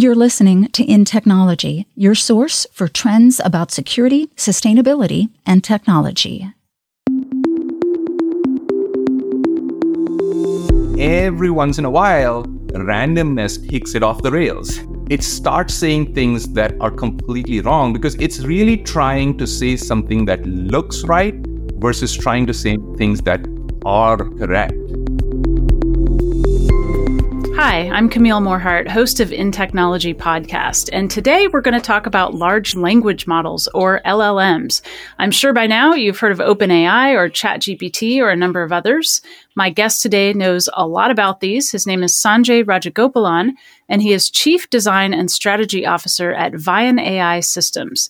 You're listening to InTechnology, your source for trends about security, sustainability, and technology. Every once in a while, randomness kicks it off the rails. It starts saying things that are completely wrong because it's really trying to say something that looks right versus trying to say things that are correct. Hi, I'm Camille Morhardt, host of InTechnology podcast, and today we're going to talk about large language models or LLMs. I'm sure by now you've heard of OpenAI or ChatGPT or a number of others. My guest today knows a lot about these. His name is Sanjay Rajagopalan, and he is Chief Design and Strategy Officer at Vianai Systems.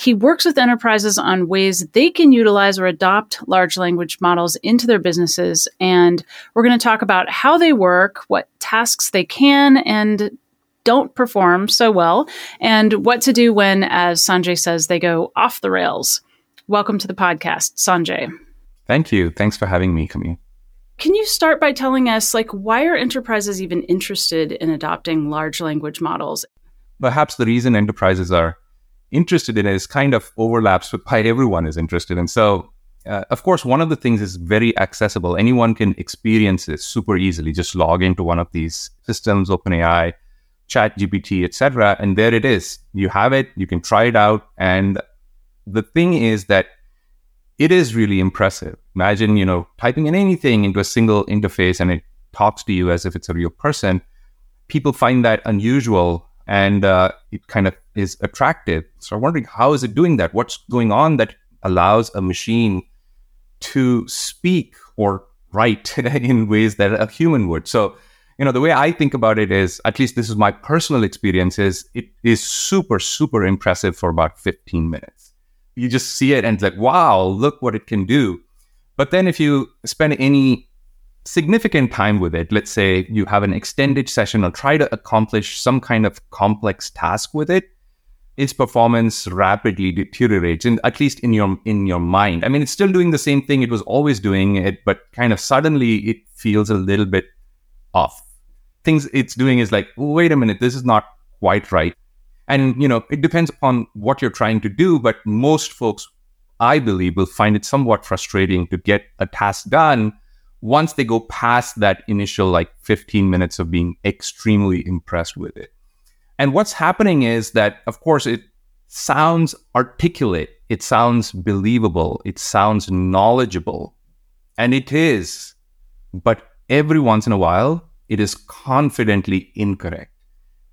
He works with enterprises on ways they can utilize or adopt large language models into their businesses. And we're going to talk about how they work, what tasks they can and don't perform so well, and what to do when, as Sanjay says, they go off the rails. Welcome to the podcast, Sanjay. Thank you. Thanks for having me, Camille. Can you start by telling us, like, why are enterprises even interested in adopting large language models? Perhaps the reason enterprises are interested in is kind of overlaps with why everyone is interested in. So, uh, of course, one of the things is very accessible. Anyone can experience this super easily. Just log into one of these systems, OpenAI, ChatGPT, etc., and there it is. You have it. You can try it out. And the thing is that it is really impressive. Imagine, you know, typing in anything into a single interface and it talks to you as if it's a real person. People find that unusual and uh, it kind of is attractive. So I'm wondering how is it doing that? What's going on that allows a machine to speak or write in ways that a human would? So you know the way I think about it is, at least this is my personal experience, is it is super super impressive for about 15 minutes. You just see it and it's like, wow, look what it can do. But then if you spend any significant time with it, let's say you have an extended session or try to accomplish some kind of complex task with it, its performance rapidly deteriorates, and at least in your in your mind. I mean, it's still doing the same thing it was always doing it, but kind of suddenly it feels a little bit off. Things it's doing is like, wait a minute, this is not quite right. And you know, it depends upon what you're trying to do, but most folks, I believe, will find it somewhat frustrating to get a task done once they go past that initial like 15 minutes of being extremely impressed with it. And what's happening is that, of course, it sounds articulate, it sounds believable, it sounds knowledgeable, and it is. But every once in a while, it is confidently incorrect.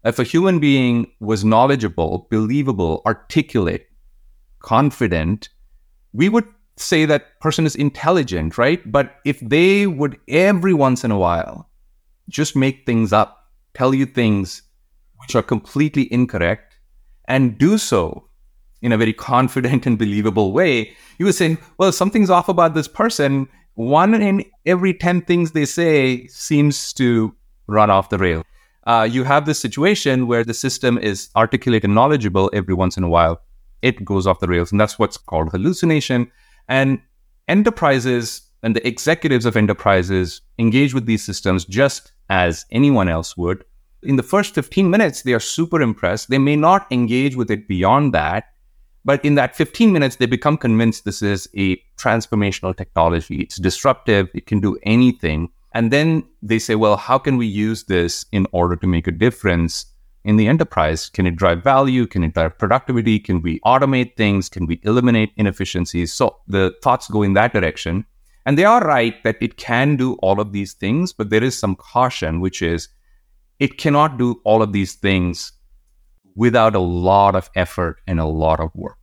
If a human being was knowledgeable, believable, articulate, confident, we would say that person is intelligent, right? But if they would every once in a while just make things up, tell you things which are completely incorrect, and do so in a very confident and believable way, you would say, well, something's off about this person. One in every 10 things they say seems to run off the rail. Uh, you have this situation where the system is articulate and knowledgeable every once in a while. It goes off the rails, and that's what's called hallucination. And enterprises and the executives of enterprises engage with these systems just as anyone else would. In the first 15 minutes, they are super impressed. They may not engage with it beyond that, but in that 15 minutes, they become convinced this is a transformational technology. It's disruptive, it can do anything. And then they say, well, how can we use this in order to make a difference in the enterprise? Can it drive value? Can it drive productivity? Can we automate things? Can we eliminate inefficiencies? So the thoughts go in that direction. And they are right that it can do all of these things, but there is some caution, which is it cannot do all of these things without a lot of effort and a lot of work.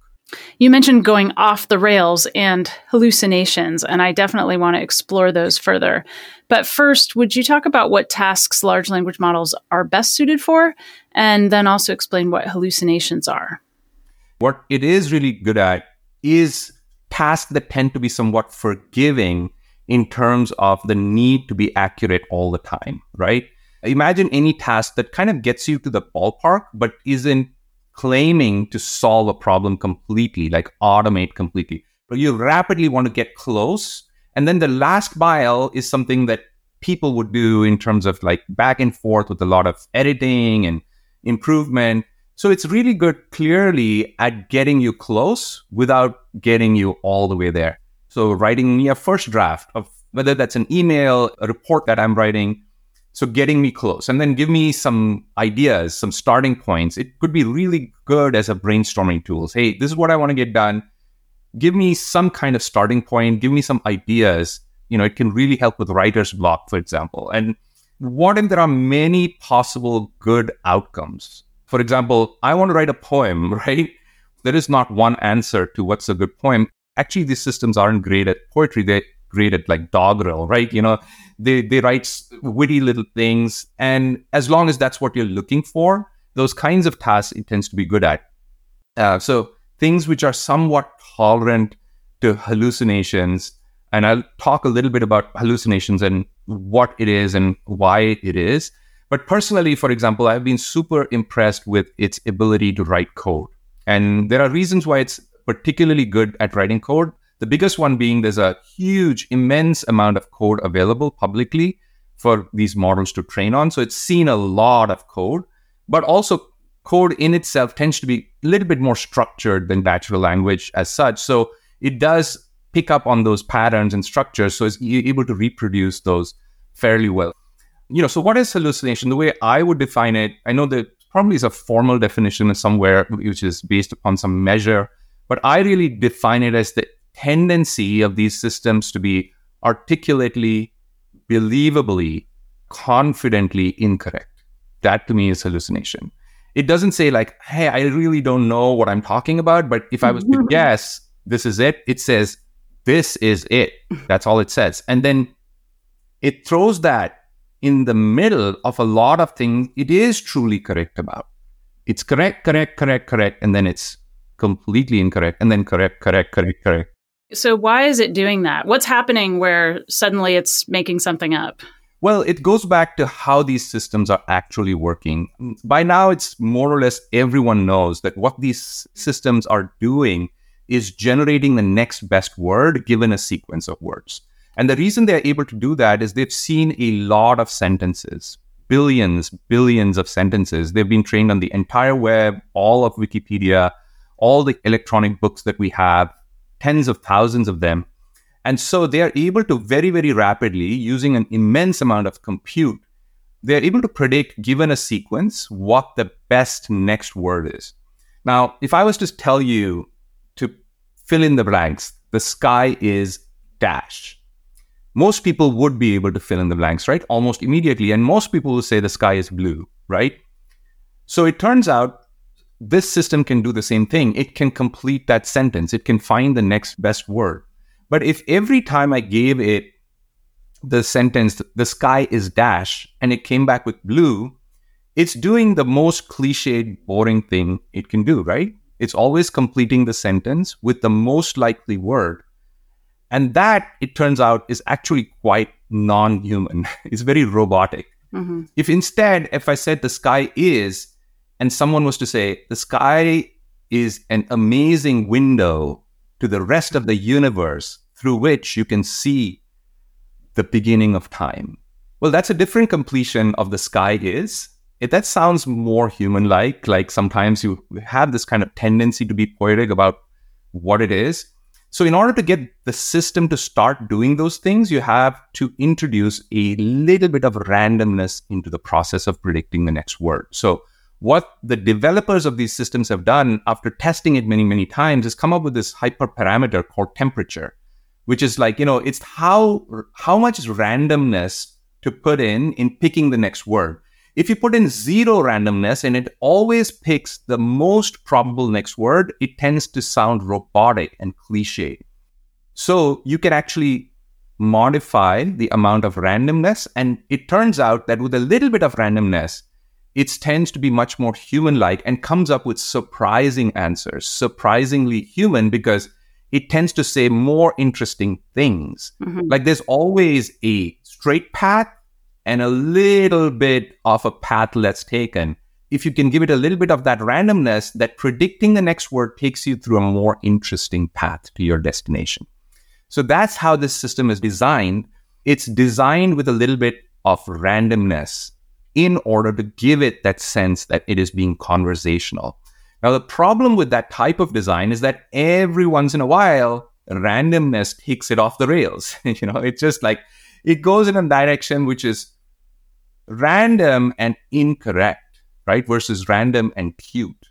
You mentioned going off the rails and hallucinations, and I definitely want to explore those further. But first, would you talk about what tasks large language models are best suited for, and then also explain what hallucinations are? What it is really good at is tasks that tend to be somewhat forgiving in terms of the need to be accurate all the time, right? Imagine any task that kind of gets you to the ballpark, but isn't claiming to solve a problem completely, like automate completely. But you rapidly want to get close. And then the last mile is something that people would do in terms of like back and forth with a lot of editing and improvement. So it's really good clearly at getting you close without getting you all the way there. So writing me a first draft of whether that's an email, a report that I'm writing. So getting me close and then give me some ideas, some starting points. It could be really good as a brainstorming tools. Hey, this is what I want to get done. Give me some kind of starting point. Give me some ideas. You know, it can really help with writer's block, for example. And what if there are many possible good outcomes? For example, I want to write a poem, right? There is not one answer to what's a good poem. Actually, these systems aren't great at poetry. They're great at like doggerel, right? You know, they, they write witty little things. And as long as that's what you're looking for, those kinds of tasks it tends to be good at. Uh, so things which are somewhat tolerant to hallucinations and I'll talk a little bit about hallucinations and what it is and why it is. But personally, for example, I've been super impressed with its ability to write code. And there are reasons why it's particularly good at writing code. The biggest one being there's a huge, immense amount of code available publicly for these models to train on. So it's seen a lot of code, but also code in itself tends to be a little bit more structured than natural language as such. So it does pick up on those patterns and structures so it's able to reproduce those fairly well. You know, so what is hallucination? The way I would define it, I know that probably is a formal definition somewhere which is based upon some measure, but I really define it as the tendency of these systems to be articulately, believably, confidently incorrect. That to me is hallucination. It doesn't say like, hey, I really don't know what I'm talking about, but if I was to guess, this is it. It says this is it. That's all it says. And then it throws that in the middle of a lot of things it is truly correct about. It's correct, correct, correct, correct, and then it's completely incorrect, and then correct, correct, correct, correct. So, why is it doing that? What's happening where suddenly it's making something up? Well, it goes back to how these systems are actually working. By now, it's more or less everyone knows that what these systems are doing is generating the next best word given a sequence of words. And the reason they're able to do that is they've seen a lot of sentences, billions, billions of sentences. They've been trained on the entire web, all of Wikipedia, all the electronic books that we have, tens of thousands of them. And so they are able to very, very rapidly, using an immense amount of compute, they're able to predict, given a sequence, what the best next word is. Now, if I was to tell you to fill in the blanks. The sky is dash. Most people would be able to fill in the blanks, right? Almost immediately. And most people will say the sky is blue, right? So it turns out this system can do the same thing. It can complete that sentence, it can find the next best word. But if every time I gave it the sentence, the sky is dash, and it came back with blue, it's doing the most cliched, boring thing it can do, right? It's always completing the sentence with the most likely word. And that, it turns out, is actually quite non human. it's very robotic. Mm-hmm. If instead, if I said the sky is, and someone was to say, the sky is an amazing window to the rest of the universe through which you can see the beginning of time. Well, that's a different completion of the sky is it, that sounds more human like. Like sometimes you have this kind of tendency to be poetic about what it is. So, in order to get the system to start doing those things, you have to introduce a little bit of randomness into the process of predicting the next word. So, what the developers of these systems have done after testing it many, many times is come up with this hyperparameter called temperature, which is like, you know, it's how how much randomness to put in in picking the next word. If you put in zero randomness and it always picks the most probable next word, it tends to sound robotic and cliche. So you can actually modify the amount of randomness. And it turns out that with a little bit of randomness, it tends to be much more human like and comes up with surprising answers, surprisingly human because it tends to say more interesting things. Mm-hmm. Like there's always a straight path and a little bit of a path that's taken, if you can give it a little bit of that randomness, that predicting the next word takes you through a more interesting path to your destination. So that's how this system is designed. It's designed with a little bit of randomness in order to give it that sense that it is being conversational. Now, the problem with that type of design is that every once in a while, randomness takes it off the rails. you know, it's just like it goes in a direction which is random and incorrect, right? Versus random and cute.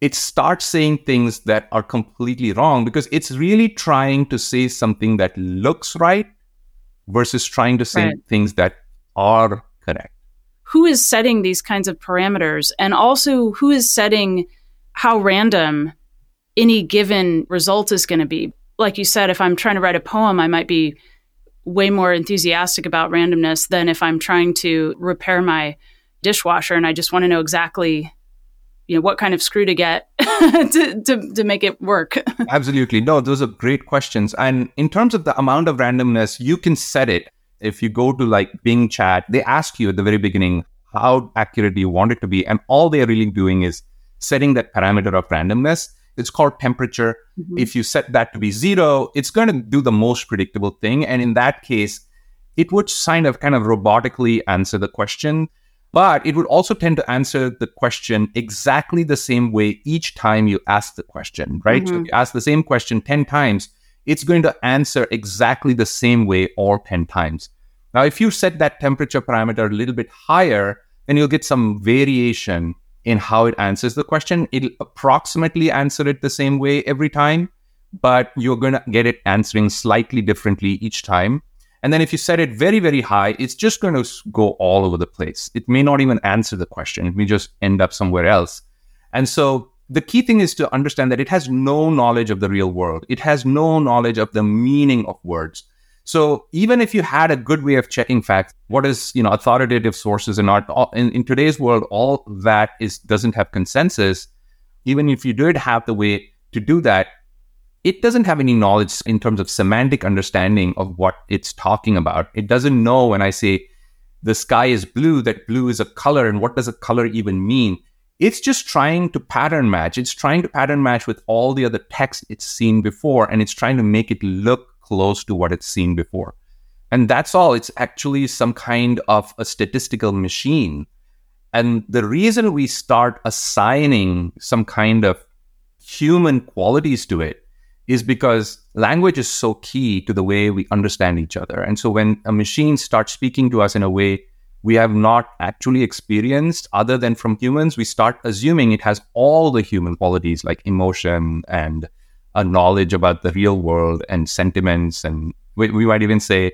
It starts saying things that are completely wrong because it's really trying to say something that looks right versus trying to say right. things that are correct. Who is setting these kinds of parameters? And also, who is setting how random any given result is going to be? Like you said, if I'm trying to write a poem, I might be way more enthusiastic about randomness than if I'm trying to repair my dishwasher and I just want to know exactly you know what kind of screw to get to, to, to make it work absolutely no those are great questions and in terms of the amount of randomness you can set it if you go to like bing chat they ask you at the very beginning how accurate do you want it to be and all they're really doing is setting that parameter of randomness it's called temperature. Mm-hmm. If you set that to be zero, it's going to do the most predictable thing. And in that case, it would kind of kind of robotically answer the question, but it would also tend to answer the question exactly the same way each time you ask the question, right? Mm-hmm. So if you ask the same question 10 times, it's going to answer exactly the same way all 10 times. Now, if you set that temperature parameter a little bit higher, then you'll get some variation in how it answers the question. It'll approximately answer it the same way every time, but you're going to get it answering slightly differently each time. And then if you set it very, very high, it's just going to go all over the place. It may not even answer the question, it may just end up somewhere else. And so the key thing is to understand that it has no knowledge of the real world, it has no knowledge of the meaning of words. So even if you had a good way of checking facts, what is you know authoritative sources and not in, in today's world, all that is doesn't have consensus. Even if you did have the way to do that, it doesn't have any knowledge in terms of semantic understanding of what it's talking about. It doesn't know when I say the sky is blue that blue is a color and what does a color even mean. It's just trying to pattern match. It's trying to pattern match with all the other text it's seen before and it's trying to make it look close to what it's seen before. And that's all. It's actually some kind of a statistical machine. And the reason we start assigning some kind of human qualities to it is because language is so key to the way we understand each other. And so when a machine starts speaking to us in a way we have not actually experienced other than from humans, we start assuming it has all the human qualities like emotion and a knowledge about the real world and sentiments and we, we, might even say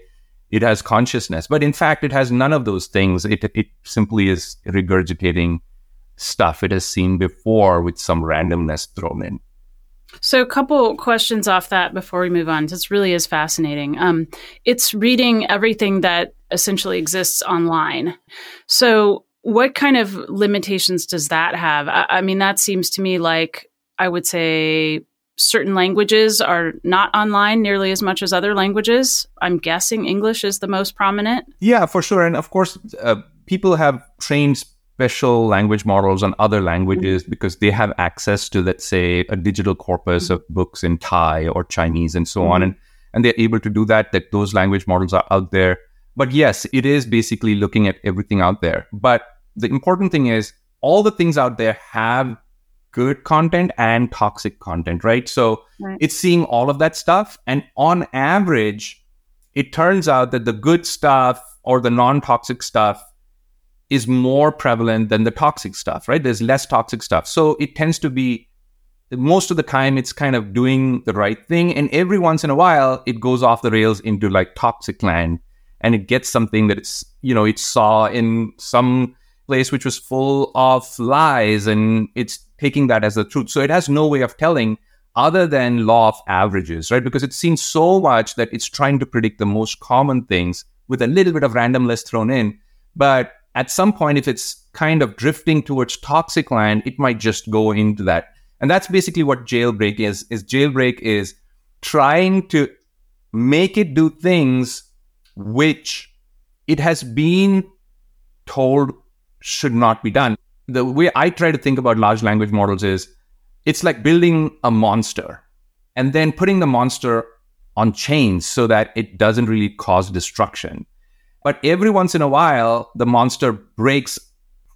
it has consciousness. But in fact it has none of those things. It, it simply is regurgitating stuff. It has seen before with some randomness thrown in. So a couple questions off that before we move on this really is fascinating. Um, it's reading everything that essentially exists online so what kind of limitations does that have I, I mean that seems to me like i would say certain languages are not online nearly as much as other languages. I'm guessing English is the most prominent. Yeah, for sure. And of course, uh, people have trained special language models on other languages mm-hmm. because they have access to, let's say, a digital corpus mm-hmm. of books in Thai or Chinese and so mm-hmm. on. And, and they're able to do that, that those language models are out there. But yes, it is basically looking at everything out there. But the important thing is all the things out there have good content and toxic content, right? So right. it's seeing all of that stuff. And on average, it turns out that the good stuff or the non toxic stuff is more prevalent than the toxic stuff, right? There's less toxic stuff. So it tends to be most of the time it's kind of doing the right thing. And every once in a while, it goes off the rails into like toxic land and it gets something that it's, you know, it saw in some place which was full of lies and it's taking that as the truth. So it has no way of telling other than law of averages, right? Because it's seen so much that it's trying to predict the most common things with a little bit of randomness thrown in. But at some point, if it's kind of drifting towards toxic land, it might just go into that. And that's basically what jailbreak is. Is jailbreak is trying to make it do things which it has been told should not be done the way I try to think about large language models is it's like building a monster and then putting the monster on chains so that it doesn't really cause destruction. But every once in a while, the monster breaks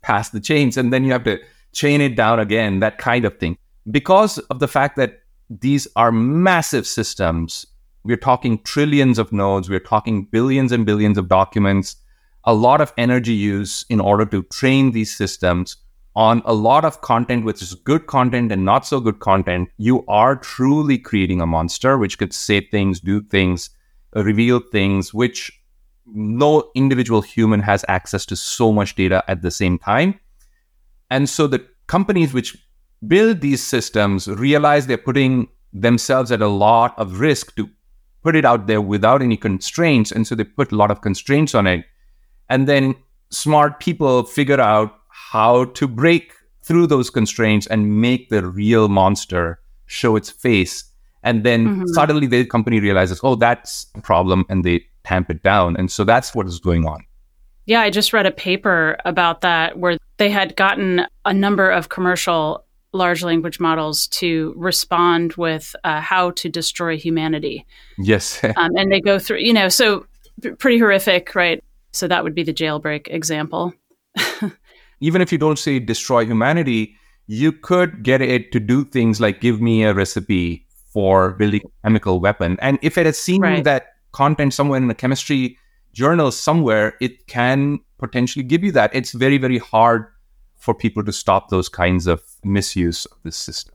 past the chains and then you have to chain it down again, that kind of thing. Because of the fact that these are massive systems, we're talking trillions of nodes, we're talking billions and billions of documents, a lot of energy use in order to train these systems on a lot of content, which is good content and not so good content, you are truly creating a monster which could say things, do things, reveal things, which no individual human has access to so much data at the same time. And so the companies which build these systems realize they're putting themselves at a lot of risk to put it out there without any constraints. And so they put a lot of constraints on it. And then smart people figure out how to break through those constraints and make the real monster show its face. And then mm-hmm. suddenly the company realizes, oh, that's a problem, and they tamp it down. And so that's what is going on. Yeah, I just read a paper about that where they had gotten a number of commercial large language models to respond with uh, how to destroy humanity. Yes. um, and they go through, you know, so pretty horrific, right? So that would be the jailbreak example. even if you don't say destroy humanity, you could get it to do things like give me a recipe for building a chemical weapon. And if it has seen right. that content somewhere in a chemistry journal somewhere, it can potentially give you that. It's very, very hard for people to stop those kinds of misuse of this system.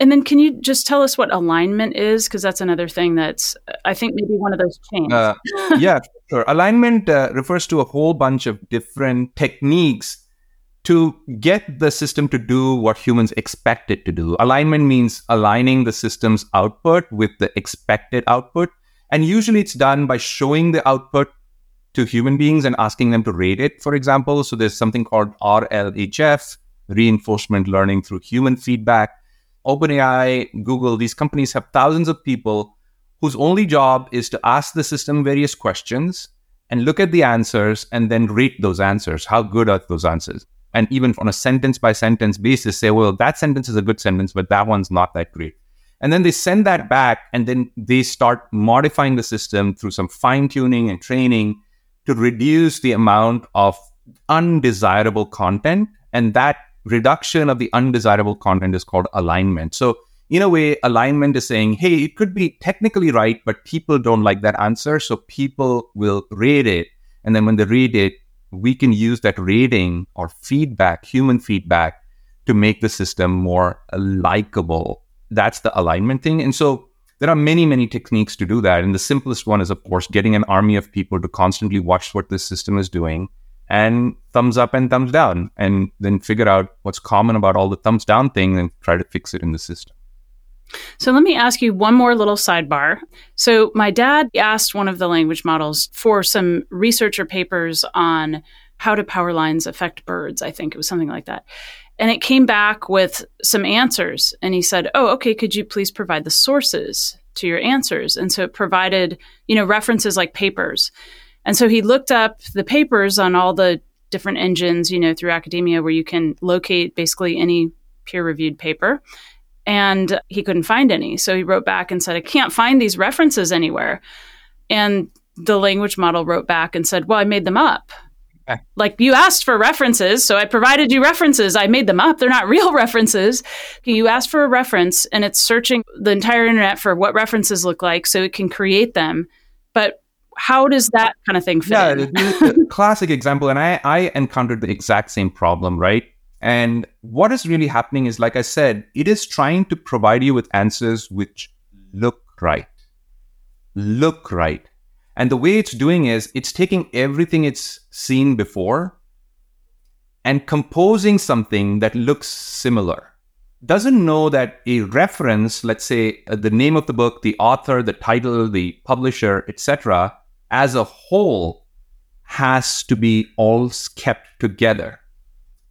And then, can you just tell us what alignment is? Because that's another thing that's, I think, maybe one of those chains. Uh, yeah, sure. Alignment uh, refers to a whole bunch of different techniques to get the system to do what humans expect it to do. Alignment means aligning the system's output with the expected output. And usually it's done by showing the output to human beings and asking them to rate it, for example. So there's something called RLHF, reinforcement learning through human feedback. OpenAI, Google, these companies have thousands of people whose only job is to ask the system various questions and look at the answers and then rate those answers. How good are those answers? and even on a sentence by sentence basis say, well, that sentence is a good sentence, but that one's not that great. And then they send that back and then they start modifying the system through some fine tuning and training to reduce the amount of undesirable content. And that reduction of the undesirable content is called alignment. So, in a way, alignment is saying, hey, it could be technically right, but people don't like that answer. So people will rate it. And then when they read it, we can use that rating or feedback, human feedback, to make the system more likable. That's the alignment thing. And so there are many, many techniques to do that. And the simplest one is, of course, getting an army of people to constantly watch what this system is doing and thumbs up and thumbs down, and then figure out what's common about all the thumbs down thing and try to fix it in the system. So let me ask you one more little sidebar. So my dad asked one of the language models for some researcher papers on how do power lines affect birds. I think it was something like that. And it came back with some answers. And he said, Oh, okay, could you please provide the sources to your answers? And so it provided, you know, references like papers. And so he looked up the papers on all the different engines, you know, through academia where you can locate basically any peer reviewed paper and he couldn't find any. So he wrote back and said, I can't find these references anywhere. And the language model wrote back and said, Well, I made them up. Okay. Like you asked for references, so I provided you references. I made them up. They're not real references. You asked for a reference and it's searching the entire internet for what references look like so it can create them. But how does that kind of thing fit? Yeah, in? classic example. And I, I encountered the exact same problem, right? And what is really happening is, like I said, it is trying to provide you with answers which look right. Look right. And the way it's doing is it's taking everything it's seen before and composing something that looks similar. Doesn't know that a reference, let's say uh, the name of the book, the author, the title, the publisher, etc., as a whole has to be all kept together.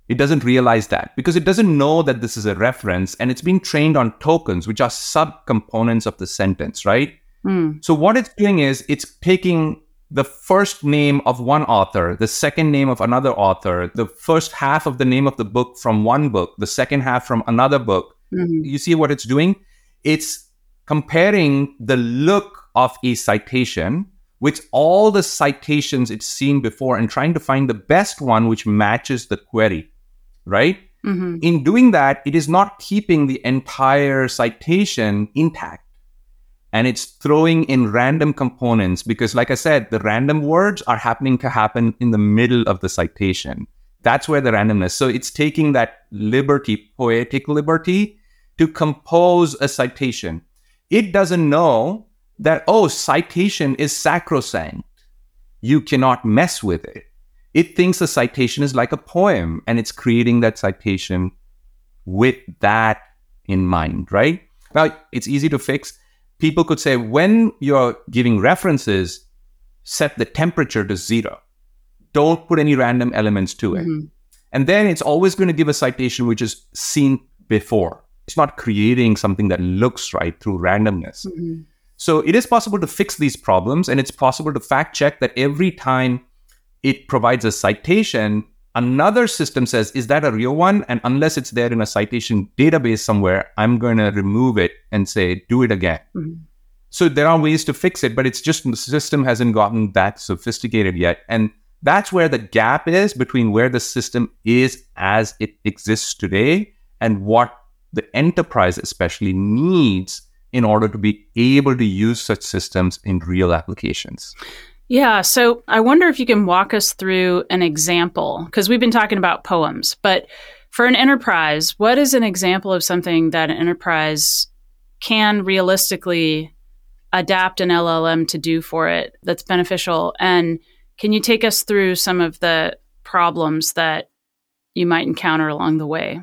It doesn't realize that because it doesn't know that this is a reference and it's being trained on tokens, which are subcomponents of the sentence, right? Mm. So what it's doing is it's taking the first name of one author, the second name of another author, the first half of the name of the book from one book, the second half from another book. Mm-hmm. You see what it's doing? It's comparing the look of a citation with all the citations it's seen before and trying to find the best one which matches the query, right? Mm-hmm. In doing that, it is not keeping the entire citation intact. And it's throwing in random components because, like I said, the random words are happening to happen in the middle of the citation. That's where the randomness. So it's taking that liberty, poetic liberty, to compose a citation. It doesn't know that, oh, citation is sacrosanct. You cannot mess with it it thinks a citation is like a poem and it's creating that citation with that in mind, right? Now, it's easy to fix. People could say when you're giving references, set the temperature to zero. Don't put any random elements to it. Mm-hmm. And then it's always going to give a citation which is seen before. It's not creating something that looks right through randomness. Mm-hmm. So it is possible to fix these problems and it's possible to fact check that every time it provides a citation. Another system says, is that a real one? And unless it's there in a citation database somewhere, I'm going to remove it and say, do it again. Mm-hmm. So there are ways to fix it, but it's just the system hasn't gotten that sophisticated yet. And that's where the gap is between where the system is as it exists today and what the enterprise especially needs in order to be able to use such systems in real applications. Yeah. So I wonder if you can walk us through an example, because we've been talking about poems, but for an enterprise, what is an example of something that an enterprise can realistically adapt an LLM to do for it that's beneficial? And can you take us through some of the problems that you might encounter along the way?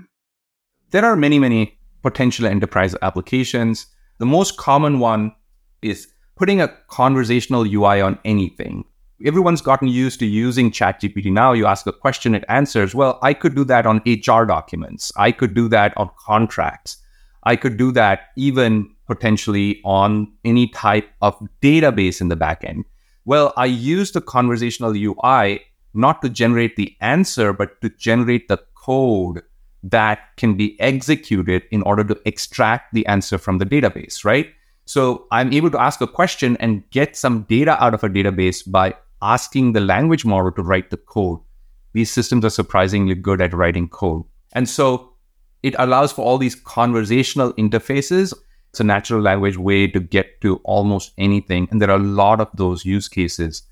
There are many, many potential enterprise applications. The most common one is putting a conversational UI on anything. Everyone's gotten used to using ChatGPT now. You ask a question, it answers. Well, I could do that on HR documents. I could do that on contracts. I could do that even potentially on any type of database in the backend. Well, I use the conversational UI not to generate the answer, but to generate the code that can be executed in order to extract the answer from the database, right? So I'm able to ask a question and get some data out of a database by asking the language model to write the code. These systems are surprisingly good at writing code. And so it allows for all these conversational interfaces. It's a natural language way to get to almost anything. And there are a lot of those use cases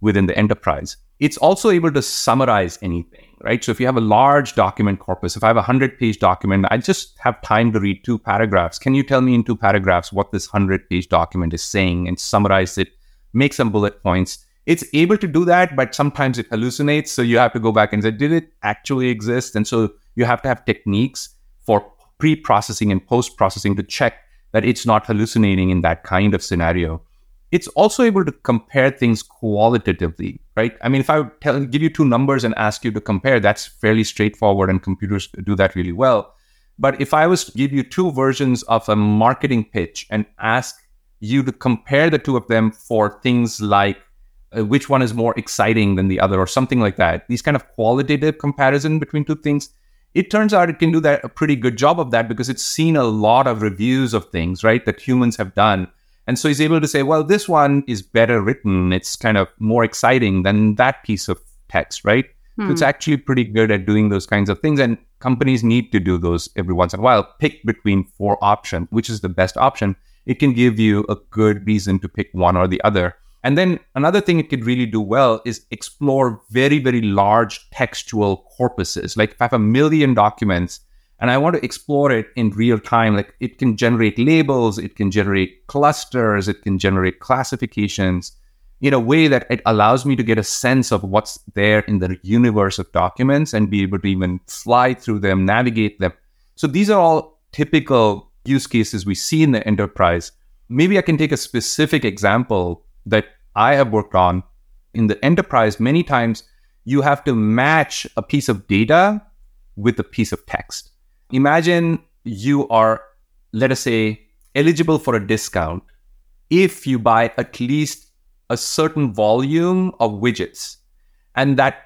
within the enterprise. It's also able to summarize anything right? So if you have a large document corpus, if I have a 100 page document, I just have time to read two paragraphs. Can you tell me in two paragraphs what this 100 page document is saying and summarize it, make some bullet points? It's able to do that, but sometimes it hallucinates. So you have to go back and say, did it actually exist? And so you have to have techniques for pre processing and post processing to check that it's not hallucinating in that kind of scenario it's also able to compare things qualitatively, right? I mean, if I tell, give you two numbers and ask you to compare, that's fairly straightforward, and computers do that really well. But if I was to give you two versions of a marketing pitch and ask you to compare the two of them for things like uh, which one is more exciting than the other or something like that, these kind of qualitative comparison between two things, it turns out it can do that a pretty good job of that because it's seen a lot of reviews of things, right, that humans have done and so he's able to say, well, this one is better written. It's kind of more exciting than that piece of text, right? Hmm. So it's hmm. actually pretty good at doing those kinds of things. And companies need to do those every once in a while. Pick between four options, which is the best option. It can give you a good reason to pick one or the other. And then another thing it could really do well is explore very, very large textual corpuses. Like if I have a million documents, and I want to explore it in real time. Like it can generate labels, it can generate clusters, it can generate classifications in a way that it allows me to get a sense of what's there in the universe of documents and be able to even fly through them, navigate them. So these are all typical use cases we see in the enterprise. Maybe I can take a specific example that I have worked on. In the enterprise, many times you have to match a piece of data with a piece of text imagine you are, let us say, eligible for a discount if you buy at least a certain volume of widgets. And that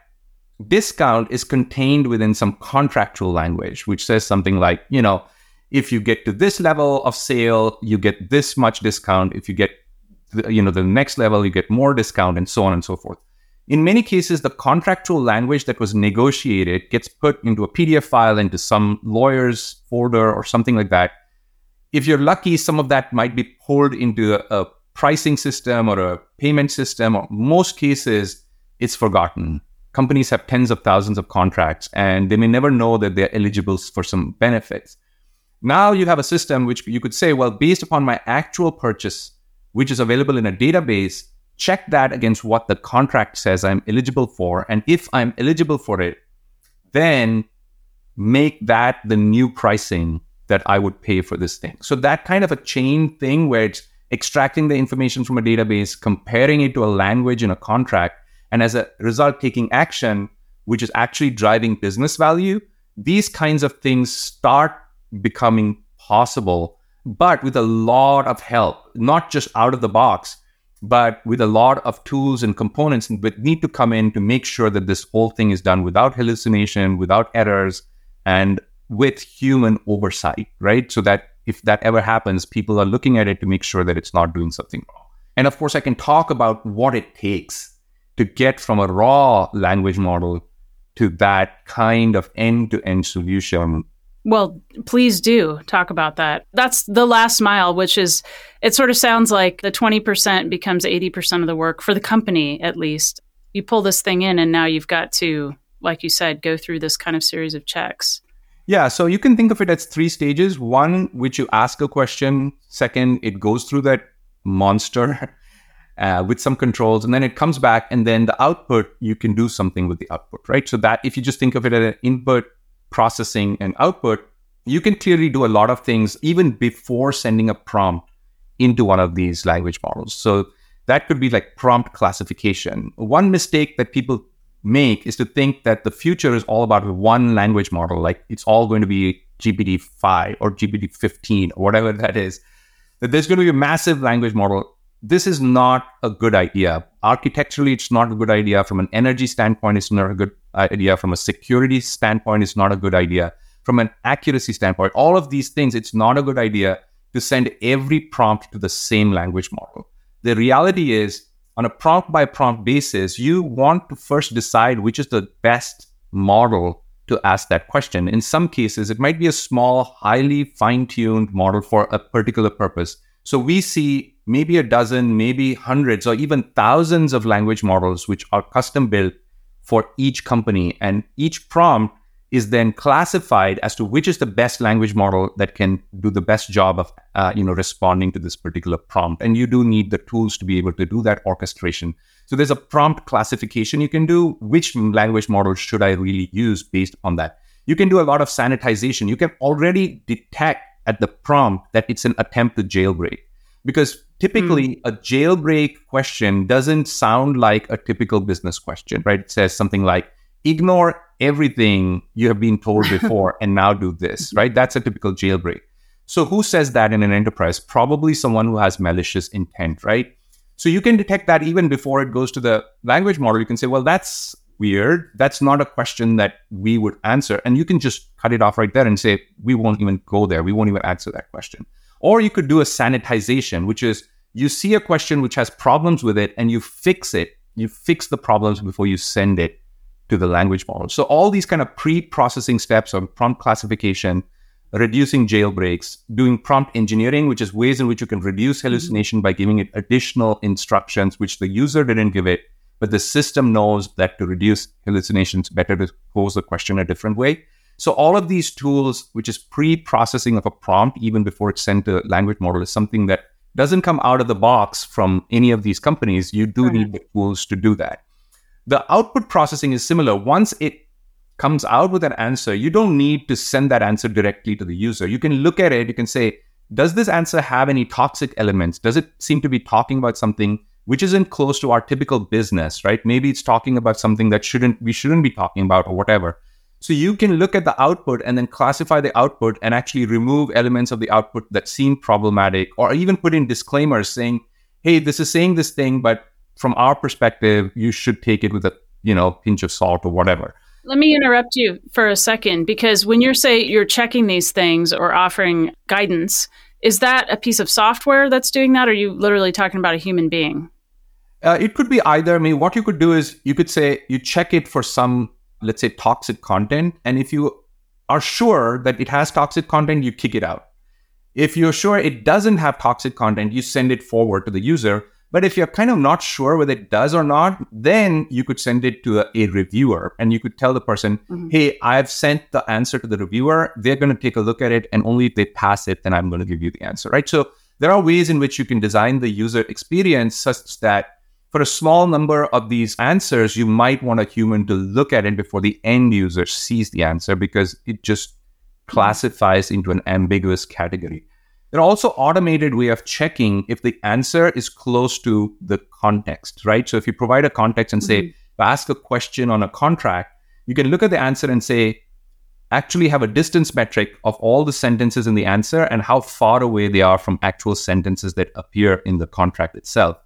discount is contained within some contractual language, which says something like, you know, if you get to this level of sale, you get this much discount. If you get the, you know, the next level, you get more discount and so on and so forth. In many cases, the contractual language that was negotiated gets put into a PDF file into some lawyer's folder or something like that. If you're lucky, some of that might be pulled into a, a pricing system or a payment system. Or most cases, it's forgotten. Companies have tens of thousands of contracts and they may never know that they're eligible for some benefits. Now you have a system which you could say, well, based upon my actual purchase, which is available in a database, check that against what the contract says I'm eligible for. And if I'm eligible for it, then make that the new pricing that I would pay for this thing. So that kind of a chain thing where it's extracting the information from a database, comparing it to a language in a contract, and as a result, taking action, which is actually driving business value. These kinds of things start becoming possible, but with a lot of help, not just out of the box, but with a lot of tools and components that need to come in to make sure that this whole thing is done without hallucination, without errors, and with human oversight, right? So that if that ever happens, people are looking at it to make sure that it's not doing something wrong. And of course, I can talk about what it takes to get from a raw language model to that kind of end to end solution well, please do talk about that. That's the last mile, which is, it sort of sounds like the 20% becomes 80% of the work for the company, at least. You pull this thing in, and now you've got to, like you said, go through this kind of series of checks. Yeah, so you can think of it as three stages. One, which you ask a question. Second, it goes through that monster uh, with some controls, and then it comes back, and then the output, you can do something with the output, right? So that if you just think of it as an input, processing and output, you can clearly do a lot of things even before sending a prompt into one of these language models. So that could be like prompt classification. One mistake that people make is to think that the future is all about one language model, like it's all going to be GPT 5 or GPT 15 or whatever that is. That there's going to be a massive language model. This is not a good idea. Architecturally, it's not a good idea. From an energy standpoint, it's not a good idea. From a security standpoint, it's not a good idea. From an accuracy standpoint, all of these things, it's not a good idea to send every prompt to the same language model. The reality is, on a prompt by prompt basis, you want to first decide which is the best model to ask that question. In some cases, it might be a small, highly fine tuned model for a particular purpose. So we see maybe a dozen, maybe hundreds, or even thousands of language models which are custom built for each company. And each prompt is then classified as to which is the best language model that can do the best job of uh, you know responding to this particular prompt. And you do need the tools to be able to do that orchestration. So there's a prompt classification you can do. Which language model should i really use based on that? You can do a lot of sanitization. You can already detect at the prompt that it's an attempt to jailbreak. Because typically mm. a jailbreak question doesn't sound like a typical business question, right? It says something like, ignore everything you have been told before and now do this, right? That's a typical jailbreak. So who says that in an enterprise? Probably someone who has malicious intent, right? So you can detect that even before it goes to the language model. You can say, well, that's weird. That's not a question that we would answer. And you can just cut it off right there and say, we won't even go there. We won't even answer that question. Or you could do a sanitization, which is you see a question which has problems with it and you fix it. You fix the problems before you send it to the language model. So all these kind of pre-processing steps on prompt classification, reducing jailbreaks, doing prompt engineering, which is ways in which you can reduce mm-hmm. hallucination by giving it additional instructions which the user didn't give it, but the system knows that to reduce hallucinations, better to pose the question a different way. So all of these tools, which is pre-processing of a prompt even before it's sent to language model, is something that doesn't come out of the box from any of these companies. You do right. need the tools to do that. The output processing is similar. Once it comes out with an answer, you don't need to send that answer directly to the user. You can look at it, you can say, does this answer have any toxic elements? Does it seem to be talking about something which isn't close to our typical business, right? Maybe it's talking about something that shouldn't we shouldn't be talking about or whatever. So you can look at the output and then classify the output and actually remove elements of the output that seem problematic or even put in disclaimers saying, hey, this is saying this thing, but from our perspective, you should take it with a you know pinch of salt or whatever. Let me interrupt you for a second because when you're say you're checking these things or offering guidance, Is that a piece of software that's doing that? Or are you literally talking about a human being? Uh, it could be either. I mean, what you could do is you could say you check it for some, let's say, toxic content. And if you are sure that it has toxic content, you kick it out. If you're sure it doesn't have toxic content, you send it forward to the user. But if you're kind of not sure whether it does or not, then you could send it to a, a reviewer and you could tell the person, mm-hmm. hey, I've sent the answer to the reviewer. They're going to take a look at it. And only if they pass it, then I'm going to give you the answer, right? So there are ways in which you can design the user experience such that for a small number of these answers, you might want a human to look at it before the end user sees the answer because it just classifies into an ambiguous category. There are also automated way of checking if the answer is close to the context, right? So if you provide a context and say, mm-hmm. ask a question on a contract, you can look at the answer and say, actually have a distance metric of all the sentences in the answer and how far away they are from actual sentences that appear in the contract itself.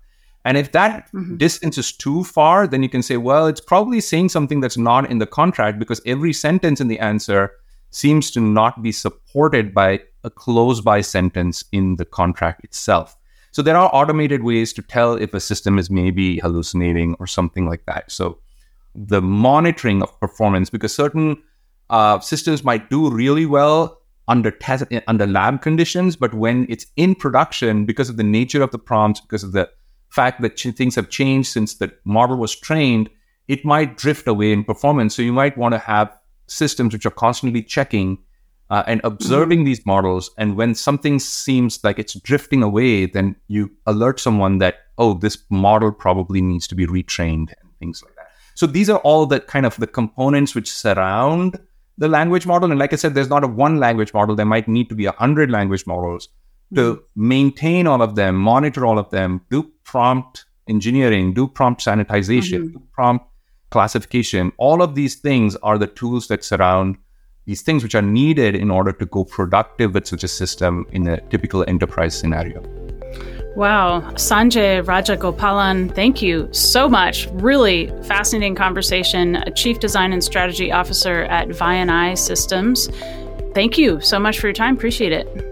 And if that mm-hmm. distance is too far, then you can say, well, it's probably saying something that's not in the contract because every sentence in the answer seems to not be supported by a close by sentence in the contract itself. So there are automated ways to tell if a system is maybe hallucinating or something like that. So the monitoring of performance, because certain uh, systems might do really well under test under lab conditions, but when it's in production, because of the nature of the prompts, because of the fact that things have changed since the model was trained, it might drift away in performance. So you might want to have systems which are constantly checking uh, and observing mm-hmm. these models. And when something seems like it's drifting away, then you alert someone that, oh, this model probably needs to be retrained and things like that. So these are all the kind of the components which surround the language model. And like I said, there's not a one language model. There might need to be a hundred language models to maintain all of them, monitor all of them, do prompt engineering, do prompt sanitization, mm-hmm. do prompt classification. All of these things are the tools that surround these things which are needed in order to go productive with such a system in a typical enterprise scenario. Wow. Sanjay Rajagopalan, thank you so much. Really fascinating conversation. Chief Design and Strategy Officer at Vianai Systems. Thank you so much for your time. Appreciate it.